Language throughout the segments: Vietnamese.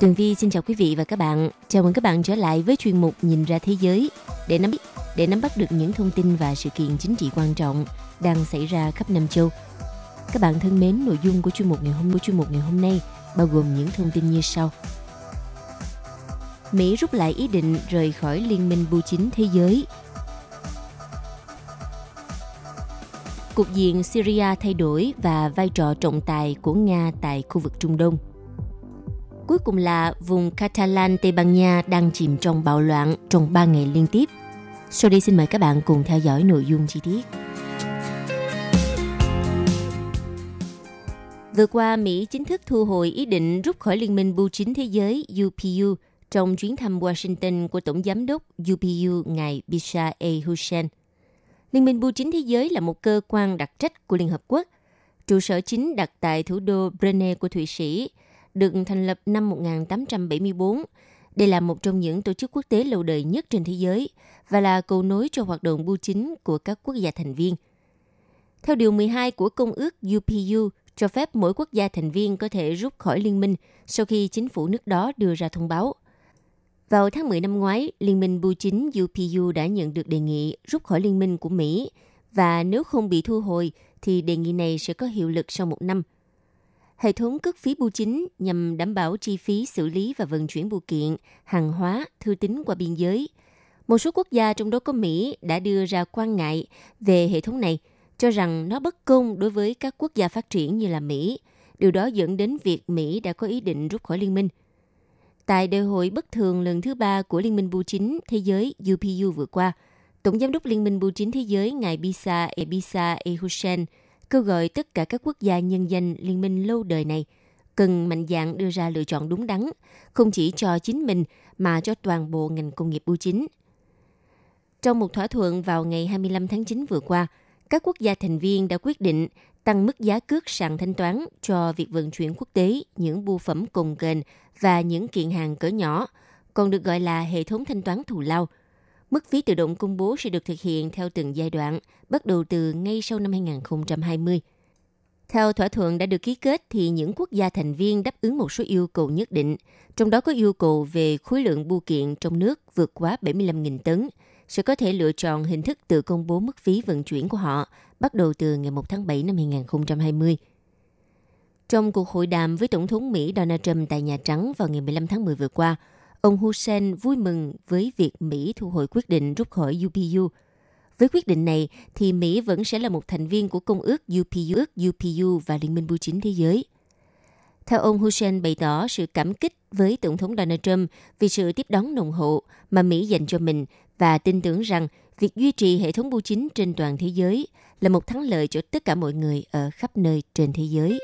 Tường Vi xin chào quý vị và các bạn. Chào mừng các bạn trở lại với chuyên mục Nhìn ra thế giới để nắm để nắm bắt được những thông tin và sự kiện chính trị quan trọng đang xảy ra khắp năm châu. Các bạn thân mến, nội dung của chuyên mục ngày hôm của chuyên mục ngày hôm nay bao gồm những thông tin như sau. Mỹ rút lại ý định rời khỏi Liên minh bưu chính thế giới. Cục diện Syria thay đổi và vai trò trọng tài của Nga tại khu vực Trung Đông – Cuối cùng là vùng Catalan Tây Ban Nha đang chìm trong bạo loạn trong 3 ngày liên tiếp. Sau đây xin mời các bạn cùng theo dõi nội dung chi tiết. Vừa qua, Mỹ chính thức thu hồi ý định rút khỏi Liên minh Bưu chính Thế giới UPU trong chuyến thăm Washington của Tổng Giám đốc UPU ngài Bisha A. Hussein. Liên minh Bưu chính Thế giới là một cơ quan đặc trách của Liên Hợp Quốc. Trụ sở chính đặt tại thủ đô Brunei của Thụy Sĩ – được thành lập năm 1874. Đây là một trong những tổ chức quốc tế lâu đời nhất trên thế giới và là cầu nối cho hoạt động bưu chính của các quốc gia thành viên. Theo Điều 12 của Công ước UPU, cho phép mỗi quốc gia thành viên có thể rút khỏi liên minh sau khi chính phủ nước đó đưa ra thông báo. Vào tháng 10 năm ngoái, Liên minh Bưu chính UPU đã nhận được đề nghị rút khỏi liên minh của Mỹ và nếu không bị thu hồi thì đề nghị này sẽ có hiệu lực sau một năm – Hệ thống cước phí bưu chính nhằm đảm bảo chi phí xử lý và vận chuyển bưu kiện, hàng hóa, thư tín qua biên giới. Một số quốc gia trong đó có Mỹ đã đưa ra quan ngại về hệ thống này, cho rằng nó bất công đối với các quốc gia phát triển như là Mỹ. Điều đó dẫn đến việc Mỹ đã có ý định rút khỏi liên minh. Tại đại hội bất thường lần thứ ba của Liên minh Bưu chính Thế giới UPU vừa qua, Tổng giám đốc Liên minh Bưu chính Thế giới ngài Bisa Ebisa Ehusen kêu gọi tất cả các quốc gia nhân dân liên minh lâu đời này cần mạnh dạn đưa ra lựa chọn đúng đắn, không chỉ cho chính mình mà cho toàn bộ ngành công nghiệp bưu chính. Trong một thỏa thuận vào ngày 25 tháng 9 vừa qua, các quốc gia thành viên đã quyết định tăng mức giá cước sàn thanh toán cho việc vận chuyển quốc tế những bưu phẩm cồng kềnh và những kiện hàng cỡ nhỏ, còn được gọi là hệ thống thanh toán thù lao – Mức phí tự động công bố sẽ được thực hiện theo từng giai đoạn, bắt đầu từ ngay sau năm 2020. Theo thỏa thuận đã được ký kết thì những quốc gia thành viên đáp ứng một số yêu cầu nhất định, trong đó có yêu cầu về khối lượng bưu kiện trong nước vượt quá 75.000 tấn, sẽ có thể lựa chọn hình thức tự công bố mức phí vận chuyển của họ bắt đầu từ ngày 1 tháng 7 năm 2020. Trong cuộc hội đàm với Tổng thống Mỹ Donald Trump tại Nhà Trắng vào ngày 15 tháng 10 vừa qua, Ông Hussein vui mừng với việc Mỹ thu hồi quyết định rút khỏi UPU. Với quyết định này, thì Mỹ vẫn sẽ là một thành viên của Công ước UPU, ước UPU và Liên minh Bưu chính Thế giới. Theo ông Hussein bày tỏ sự cảm kích với Tổng thống Donald Trump vì sự tiếp đón nồng hậu mà Mỹ dành cho mình và tin tưởng rằng việc duy trì hệ thống bưu chính trên toàn thế giới là một thắng lợi cho tất cả mọi người ở khắp nơi trên thế giới.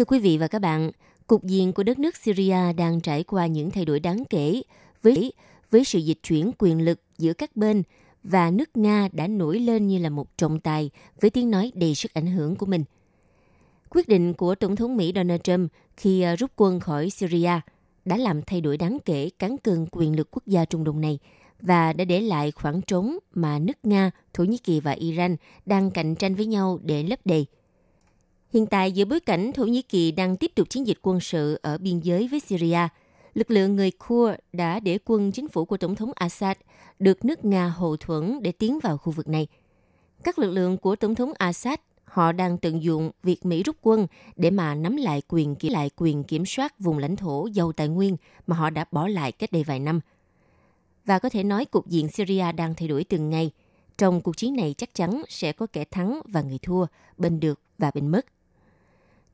Thưa quý vị và các bạn, cục diện của đất nước Syria đang trải qua những thay đổi đáng kể với với sự dịch chuyển quyền lực giữa các bên và nước Nga đã nổi lên như là một trọng tài với tiếng nói đầy sức ảnh hưởng của mình. Quyết định của Tổng thống Mỹ Donald Trump khi à, rút quân khỏi Syria đã làm thay đổi đáng kể cán cân quyền lực quốc gia Trung Đông này và đã để lại khoảng trống mà nước Nga, Thổ Nhĩ Kỳ và Iran đang cạnh tranh với nhau để lấp đầy – Hiện tại giữa bối cảnh Thổ Nhĩ Kỳ đang tiếp tục chiến dịch quân sự ở biên giới với Syria, lực lượng người Kurd đã để quân chính phủ của Tổng thống Assad được nước Nga hậu thuẫn để tiến vào khu vực này. Các lực lượng của Tổng thống Assad họ đang tận dụng việc Mỹ rút quân để mà nắm lại quyền kiểm lại quyền kiểm soát vùng lãnh thổ giàu tài nguyên mà họ đã bỏ lại cách đây vài năm. Và có thể nói cục diện Syria đang thay đổi từng ngày. Trong cuộc chiến này chắc chắn sẽ có kẻ thắng và người thua, bên được và bên mất.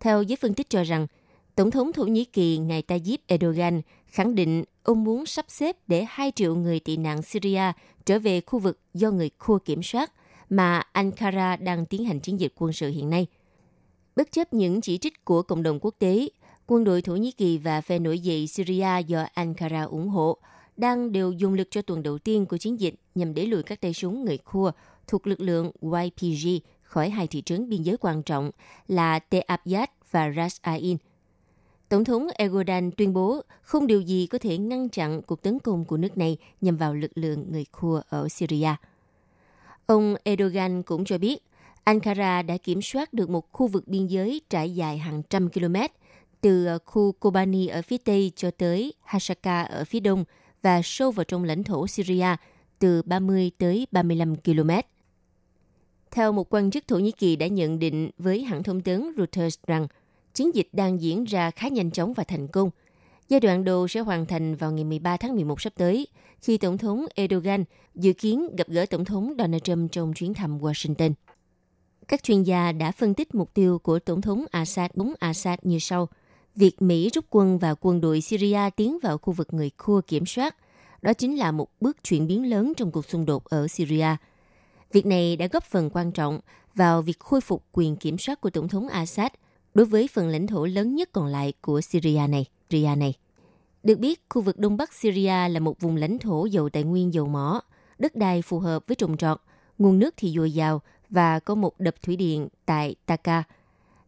Theo giới phân tích cho rằng, Tổng thống Thổ Nhĩ Kỳ ngài Tayyip Erdogan khẳng định ông muốn sắp xếp để 2 triệu người tị nạn Syria trở về khu vực do người Kurd kiểm soát mà Ankara đang tiến hành chiến dịch quân sự hiện nay. Bất chấp những chỉ trích của cộng đồng quốc tế, quân đội Thổ Nhĩ Kỳ và phe nổi dậy Syria do Ankara ủng hộ đang đều dùng lực cho tuần đầu tiên của chiến dịch nhằm đẩy lùi các tay súng người Kurd thuộc lực lượng YPG khỏi hai thị trấn biên giới quan trọng là Te Abyad và Ras Ain. Tổng thống Erdogan tuyên bố không điều gì có thể ngăn chặn cuộc tấn công của nước này nhằm vào lực lượng người Kurd ở Syria. Ông Erdogan cũng cho biết, Ankara đã kiểm soát được một khu vực biên giới trải dài hàng trăm km, từ khu Kobani ở phía tây cho tới Hasaka ở phía đông và sâu vào trong lãnh thổ Syria, từ 30 tới 35 km. Theo một quan chức Thổ Nhĩ Kỳ đã nhận định với hãng thông tấn Reuters rằng chiến dịch đang diễn ra khá nhanh chóng và thành công. Giai đoạn đầu sẽ hoàn thành vào ngày 13 tháng 11 sắp tới, khi Tổng thống Erdogan dự kiến gặp gỡ Tổng thống Donald Trump trong chuyến thăm Washington. Các chuyên gia đã phân tích mục tiêu của Tổng thống Assad búng Assad như sau. Việc Mỹ rút quân và quân đội Syria tiến vào khu vực người Kurd kiểm soát, đó chính là một bước chuyển biến lớn trong cuộc xung đột ở Syria. Việc này đã góp phần quan trọng vào việc khôi phục quyền kiểm soát của Tổng thống Assad đối với phần lãnh thổ lớn nhất còn lại của Syria này. Syria này. Được biết, khu vực Đông Bắc Syria là một vùng lãnh thổ giàu tài nguyên dầu mỏ, đất đai phù hợp với trồng trọt, nguồn nước thì dồi dào và có một đập thủy điện tại Taka.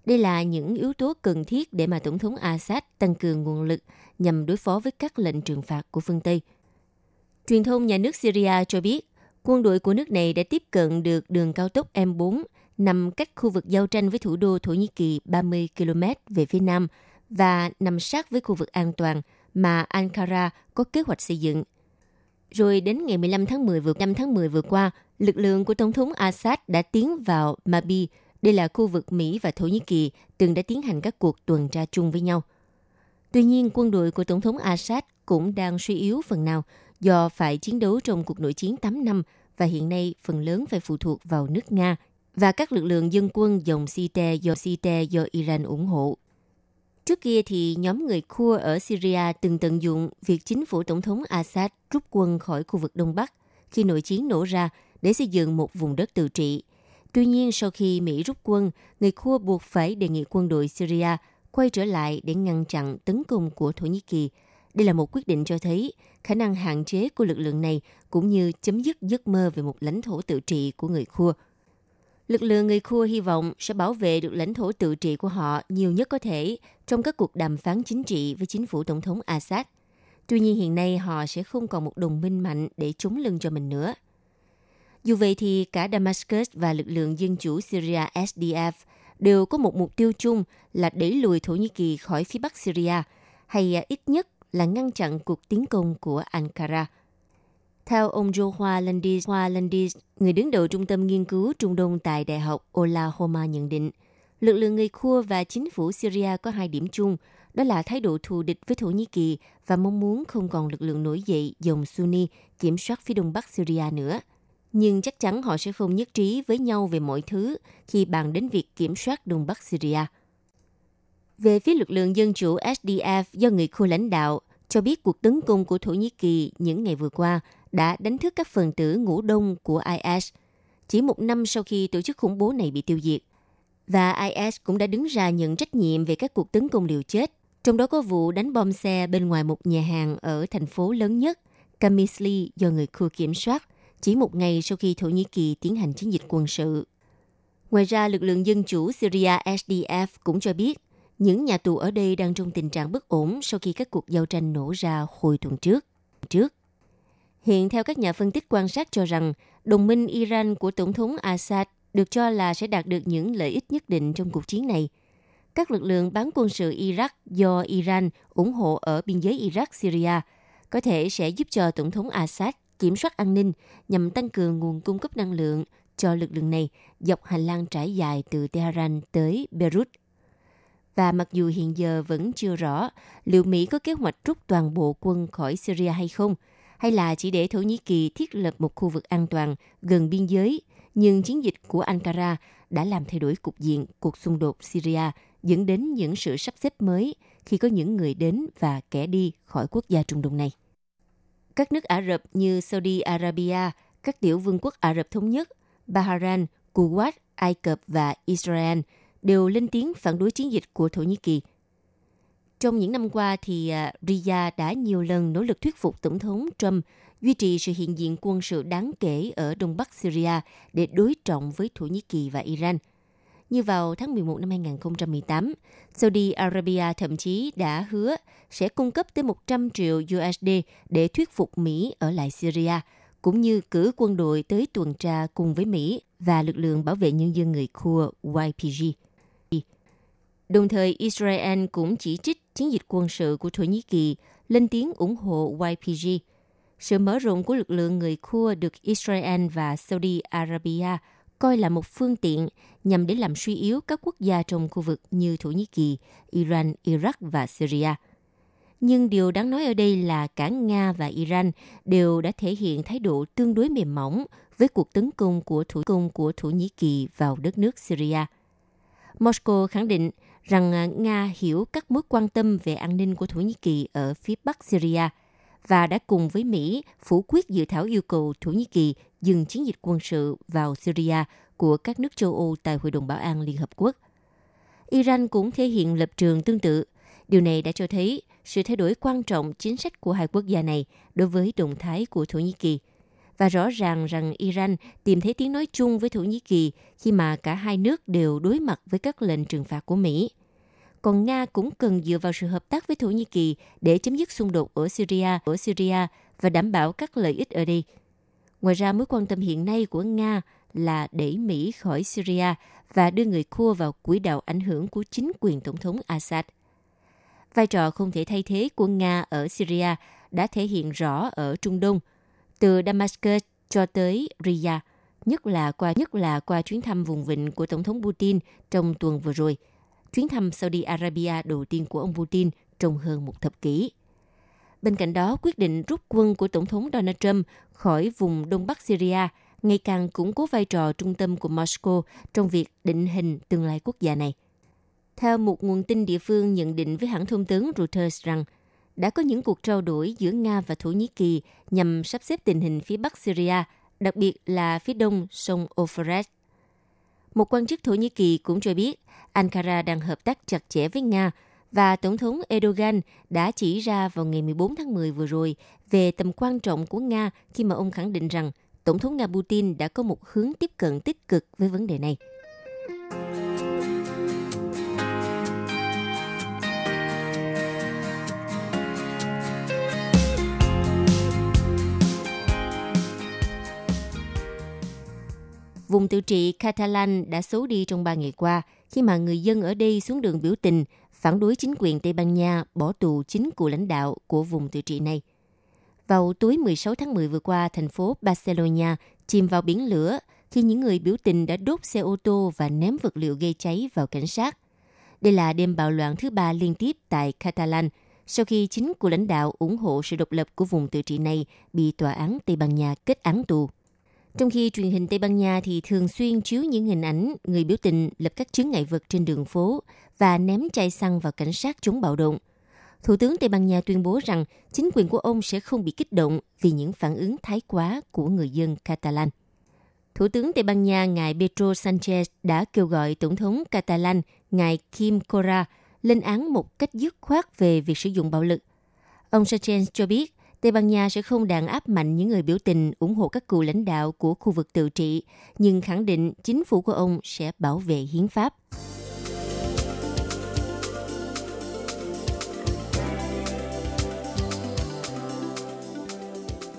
Đây là những yếu tố cần thiết để mà Tổng thống Assad tăng cường nguồn lực nhằm đối phó với các lệnh trừng phạt của phương Tây. Truyền thông nhà nước Syria cho biết, quân đội của nước này đã tiếp cận được đường cao tốc M4 nằm cách khu vực giao tranh với thủ đô Thổ Nhĩ Kỳ 30 km về phía nam và nằm sát với khu vực an toàn mà Ankara có kế hoạch xây dựng. Rồi đến ngày 15 tháng 10 vừa 5 tháng 10 vừa qua, lực lượng của Tổng thống Assad đã tiến vào Mabi. Đây là khu vực Mỹ và Thổ Nhĩ Kỳ từng đã tiến hành các cuộc tuần tra chung với nhau. Tuy nhiên, quân đội của Tổng thống Assad cũng đang suy yếu phần nào do phải chiến đấu trong cuộc nội chiến 8 năm và hiện nay phần lớn phải phụ thuộc vào nước Nga và các lực lượng dân quân dòng Site do Site do Iran ủng hộ. Trước kia thì nhóm người Kurd ở Syria từng tận dụng việc chính phủ Tổng thống Assad rút quân khỏi khu vực Đông Bắc khi nội chiến nổ ra để xây dựng một vùng đất tự trị. Tuy nhiên, sau khi Mỹ rút quân, người Kurd buộc phải đề nghị quân đội Syria quay trở lại để ngăn chặn tấn công của Thổ Nhĩ Kỳ. Đây là một quyết định cho thấy khả năng hạn chế của lực lượng này cũng như chấm dứt giấc mơ về một lãnh thổ tự trị của người Khua. Lực lượng người Khua hy vọng sẽ bảo vệ được lãnh thổ tự trị của họ nhiều nhất có thể trong các cuộc đàm phán chính trị với chính phủ Tổng thống Assad. Tuy nhiên hiện nay họ sẽ không còn một đồng minh mạnh để chống lưng cho mình nữa. Dù vậy thì cả Damascus và lực lượng dân chủ Syria SDF đều có một mục tiêu chung là đẩy lùi Thổ Nhĩ Kỳ khỏi phía bắc Syria, hay ít nhất là ngăn chặn cuộc tiến công của Ankara – theo ông Johua Landis, Hoa Landis, người đứng đầu Trung tâm Nghiên cứu Trung Đông tại Đại học Oklahoma nhận định, lực lượng người Kurd và chính phủ Syria có hai điểm chung, đó là thái độ thù địch với Thổ Nhĩ Kỳ và mong muốn không còn lực lượng nổi dậy dòng Sunni kiểm soát phía đông bắc Syria nữa. Nhưng chắc chắn họ sẽ không nhất trí với nhau về mọi thứ khi bàn đến việc kiểm soát đông bắc Syria. Về phía lực lượng dân chủ SDF do người khu lãnh đạo, cho biết cuộc tấn công của Thổ Nhĩ Kỳ những ngày vừa qua đã đánh thức các phần tử ngủ đông của IS chỉ một năm sau khi tổ chức khủng bố này bị tiêu diệt. Và IS cũng đã đứng ra nhận trách nhiệm về các cuộc tấn công liều chết, trong đó có vụ đánh bom xe bên ngoài một nhà hàng ở thành phố lớn nhất, Kamisli do người khu kiểm soát, chỉ một ngày sau khi Thổ Nhĩ Kỳ tiến hành chiến dịch quân sự. Ngoài ra, lực lượng dân chủ Syria SDF cũng cho biết những nhà tù ở đây đang trong tình trạng bất ổn sau khi các cuộc giao tranh nổ ra hồi tuần trước. Trước, Hiện theo các nhà phân tích quan sát cho rằng, đồng minh Iran của Tổng thống Assad được cho là sẽ đạt được những lợi ích nhất định trong cuộc chiến này. Các lực lượng bán quân sự Iraq do Iran ủng hộ ở biên giới Iraq-Syria có thể sẽ giúp cho Tổng thống Assad kiểm soát an ninh nhằm tăng cường nguồn cung cấp năng lượng cho lực lượng này dọc hành lang trải dài từ Tehran tới Beirut. Và mặc dù hiện giờ vẫn chưa rõ liệu Mỹ có kế hoạch rút toàn bộ quân khỏi Syria hay không – hay là chỉ để Thổ Nhĩ Kỳ thiết lập một khu vực an toàn gần biên giới, nhưng chiến dịch của Ankara đã làm thay đổi cục diện cuộc xung đột Syria dẫn đến những sự sắp xếp mới khi có những người đến và kẻ đi khỏi quốc gia Trung Đông này. Các nước Ả Rập như Saudi Arabia, các tiểu vương quốc Ả Rập Thống Nhất, Bahrain, Kuwait, Ai Cập và Israel đều lên tiếng phản đối chiến dịch của Thổ Nhĩ Kỳ. Trong những năm qua thì à, Riyadh đã nhiều lần nỗ lực thuyết phục Tổng thống Trump duy trì sự hiện diện quân sự đáng kể ở Đông Bắc Syria để đối trọng với Thổ Nhĩ Kỳ và Iran. Như vào tháng 11 năm 2018, Saudi Arabia thậm chí đã hứa sẽ cung cấp tới 100 triệu USD để thuyết phục Mỹ ở lại Syria, cũng như cử quân đội tới tuần tra cùng với Mỹ và lực lượng bảo vệ nhân dân người Kurd YPG. Đồng thời, Israel cũng chỉ trích chiến dịch quân sự của Thổ Nhĩ Kỳ lên tiếng ủng hộ YPG. Sự mở rộng của lực lượng người Kurd được Israel và Saudi Arabia coi là một phương tiện nhằm để làm suy yếu các quốc gia trong khu vực như Thổ Nhĩ Kỳ, Iran, Iraq và Syria. Nhưng điều đáng nói ở đây là cả Nga và Iran đều đã thể hiện thái độ tương đối mềm mỏng với cuộc tấn công của thủ công của Thổ Nhĩ Kỳ vào đất nước Syria. Moscow khẳng định rằng à, Nga hiểu các mối quan tâm về an ninh của Thổ Nhĩ Kỳ ở phía Bắc Syria và đã cùng với Mỹ phủ quyết dự thảo yêu cầu Thổ Nhĩ Kỳ dừng chiến dịch quân sự vào Syria của các nước châu Âu tại Hội đồng Bảo an Liên Hợp Quốc. Iran cũng thể hiện lập trường tương tự. Điều này đã cho thấy sự thay đổi quan trọng chính sách của hai quốc gia này đối với động thái của Thổ Nhĩ Kỳ. Và rõ ràng rằng Iran tìm thấy tiếng nói chung với Thổ Nhĩ Kỳ khi mà cả hai nước đều đối mặt với các lệnh trừng phạt của Mỹ. Còn Nga cũng cần dựa vào sự hợp tác với Thổ Nhĩ Kỳ để chấm dứt xung đột ở Syria, ở Syria và đảm bảo các lợi ích ở đây. Ngoài ra, mối quan tâm hiện nay của Nga là đẩy Mỹ khỏi Syria và đưa người Kurd vào quỹ đạo ảnh hưởng của chính quyền Tổng thống Assad. Vai trò không thể thay thế của Nga ở Syria đã thể hiện rõ ở Trung Đông, từ Damascus cho tới Riyadh, nhất là qua nhất là qua chuyến thăm vùng vịnh của Tổng thống Putin trong tuần vừa rồi, chuyến thăm Saudi Arabia đầu tiên của ông Putin trong hơn một thập kỷ. Bên cạnh đó, quyết định rút quân của Tổng thống Donald Trump khỏi vùng Đông Bắc Syria ngày càng củng cố vai trò trung tâm của Moscow trong việc định hình tương lai quốc gia này. Theo một nguồn tin địa phương nhận định với hãng thông tấn Reuters rằng đã có những cuộc trao đổi giữa Nga và Thổ Nhĩ Kỳ nhằm sắp xếp tình hình phía Bắc Syria, đặc biệt là phía đông sông Euphrates. Một quan chức Thổ Nhĩ Kỳ cũng cho biết Ankara đang hợp tác chặt chẽ với Nga và Tổng thống Erdogan đã chỉ ra vào ngày 14 tháng 10 vừa rồi về tầm quan trọng của Nga khi mà ông khẳng định rằng Tổng thống Nga Putin đã có một hướng tiếp cận tích cực với vấn đề này. Vùng tự trị Catalan đã xấu đi trong 3 ngày qua khi mà người dân ở đây xuống đường biểu tình phản đối chính quyền Tây Ban Nha bỏ tù chính cựu lãnh đạo của vùng tự trị này. Vào tối 16 tháng 10 vừa qua, thành phố Barcelona chìm vào biển lửa khi những người biểu tình đã đốt xe ô tô và ném vật liệu gây cháy vào cảnh sát. Đây là đêm bạo loạn thứ ba liên tiếp tại Catalan sau khi chính của lãnh đạo ủng hộ sự độc lập của vùng tự trị này bị tòa án Tây Ban Nha kết án tù. Trong khi truyền hình Tây Ban Nha thì thường xuyên chiếu những hình ảnh người biểu tình lập các chướng ngại vật trên đường phố và ném chai xăng vào cảnh sát chống bạo động. Thủ tướng Tây Ban Nha tuyên bố rằng chính quyền của ông sẽ không bị kích động vì những phản ứng thái quá của người dân Catalan. Thủ tướng Tây Ban Nha ngài Pedro Sanchez đã kêu gọi Tổng thống Catalan ngài Kim Cora lên án một cách dứt khoát về việc sử dụng bạo lực. Ông Sanchez cho biết Tây Ban Nha sẽ không đàn áp mạnh những người biểu tình ủng hộ các cựu lãnh đạo của khu vực tự trị, nhưng khẳng định chính phủ của ông sẽ bảo vệ hiến pháp.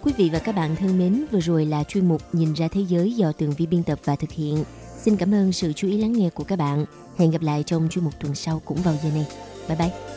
Quý vị và các bạn thân mến, vừa rồi là chuyên mục Nhìn ra thế giới do Tường Vi biên tập và thực hiện. Xin cảm ơn sự chú ý lắng nghe của các bạn. Hẹn gặp lại trong chuyên mục tuần sau cũng vào giờ này. Bye bye!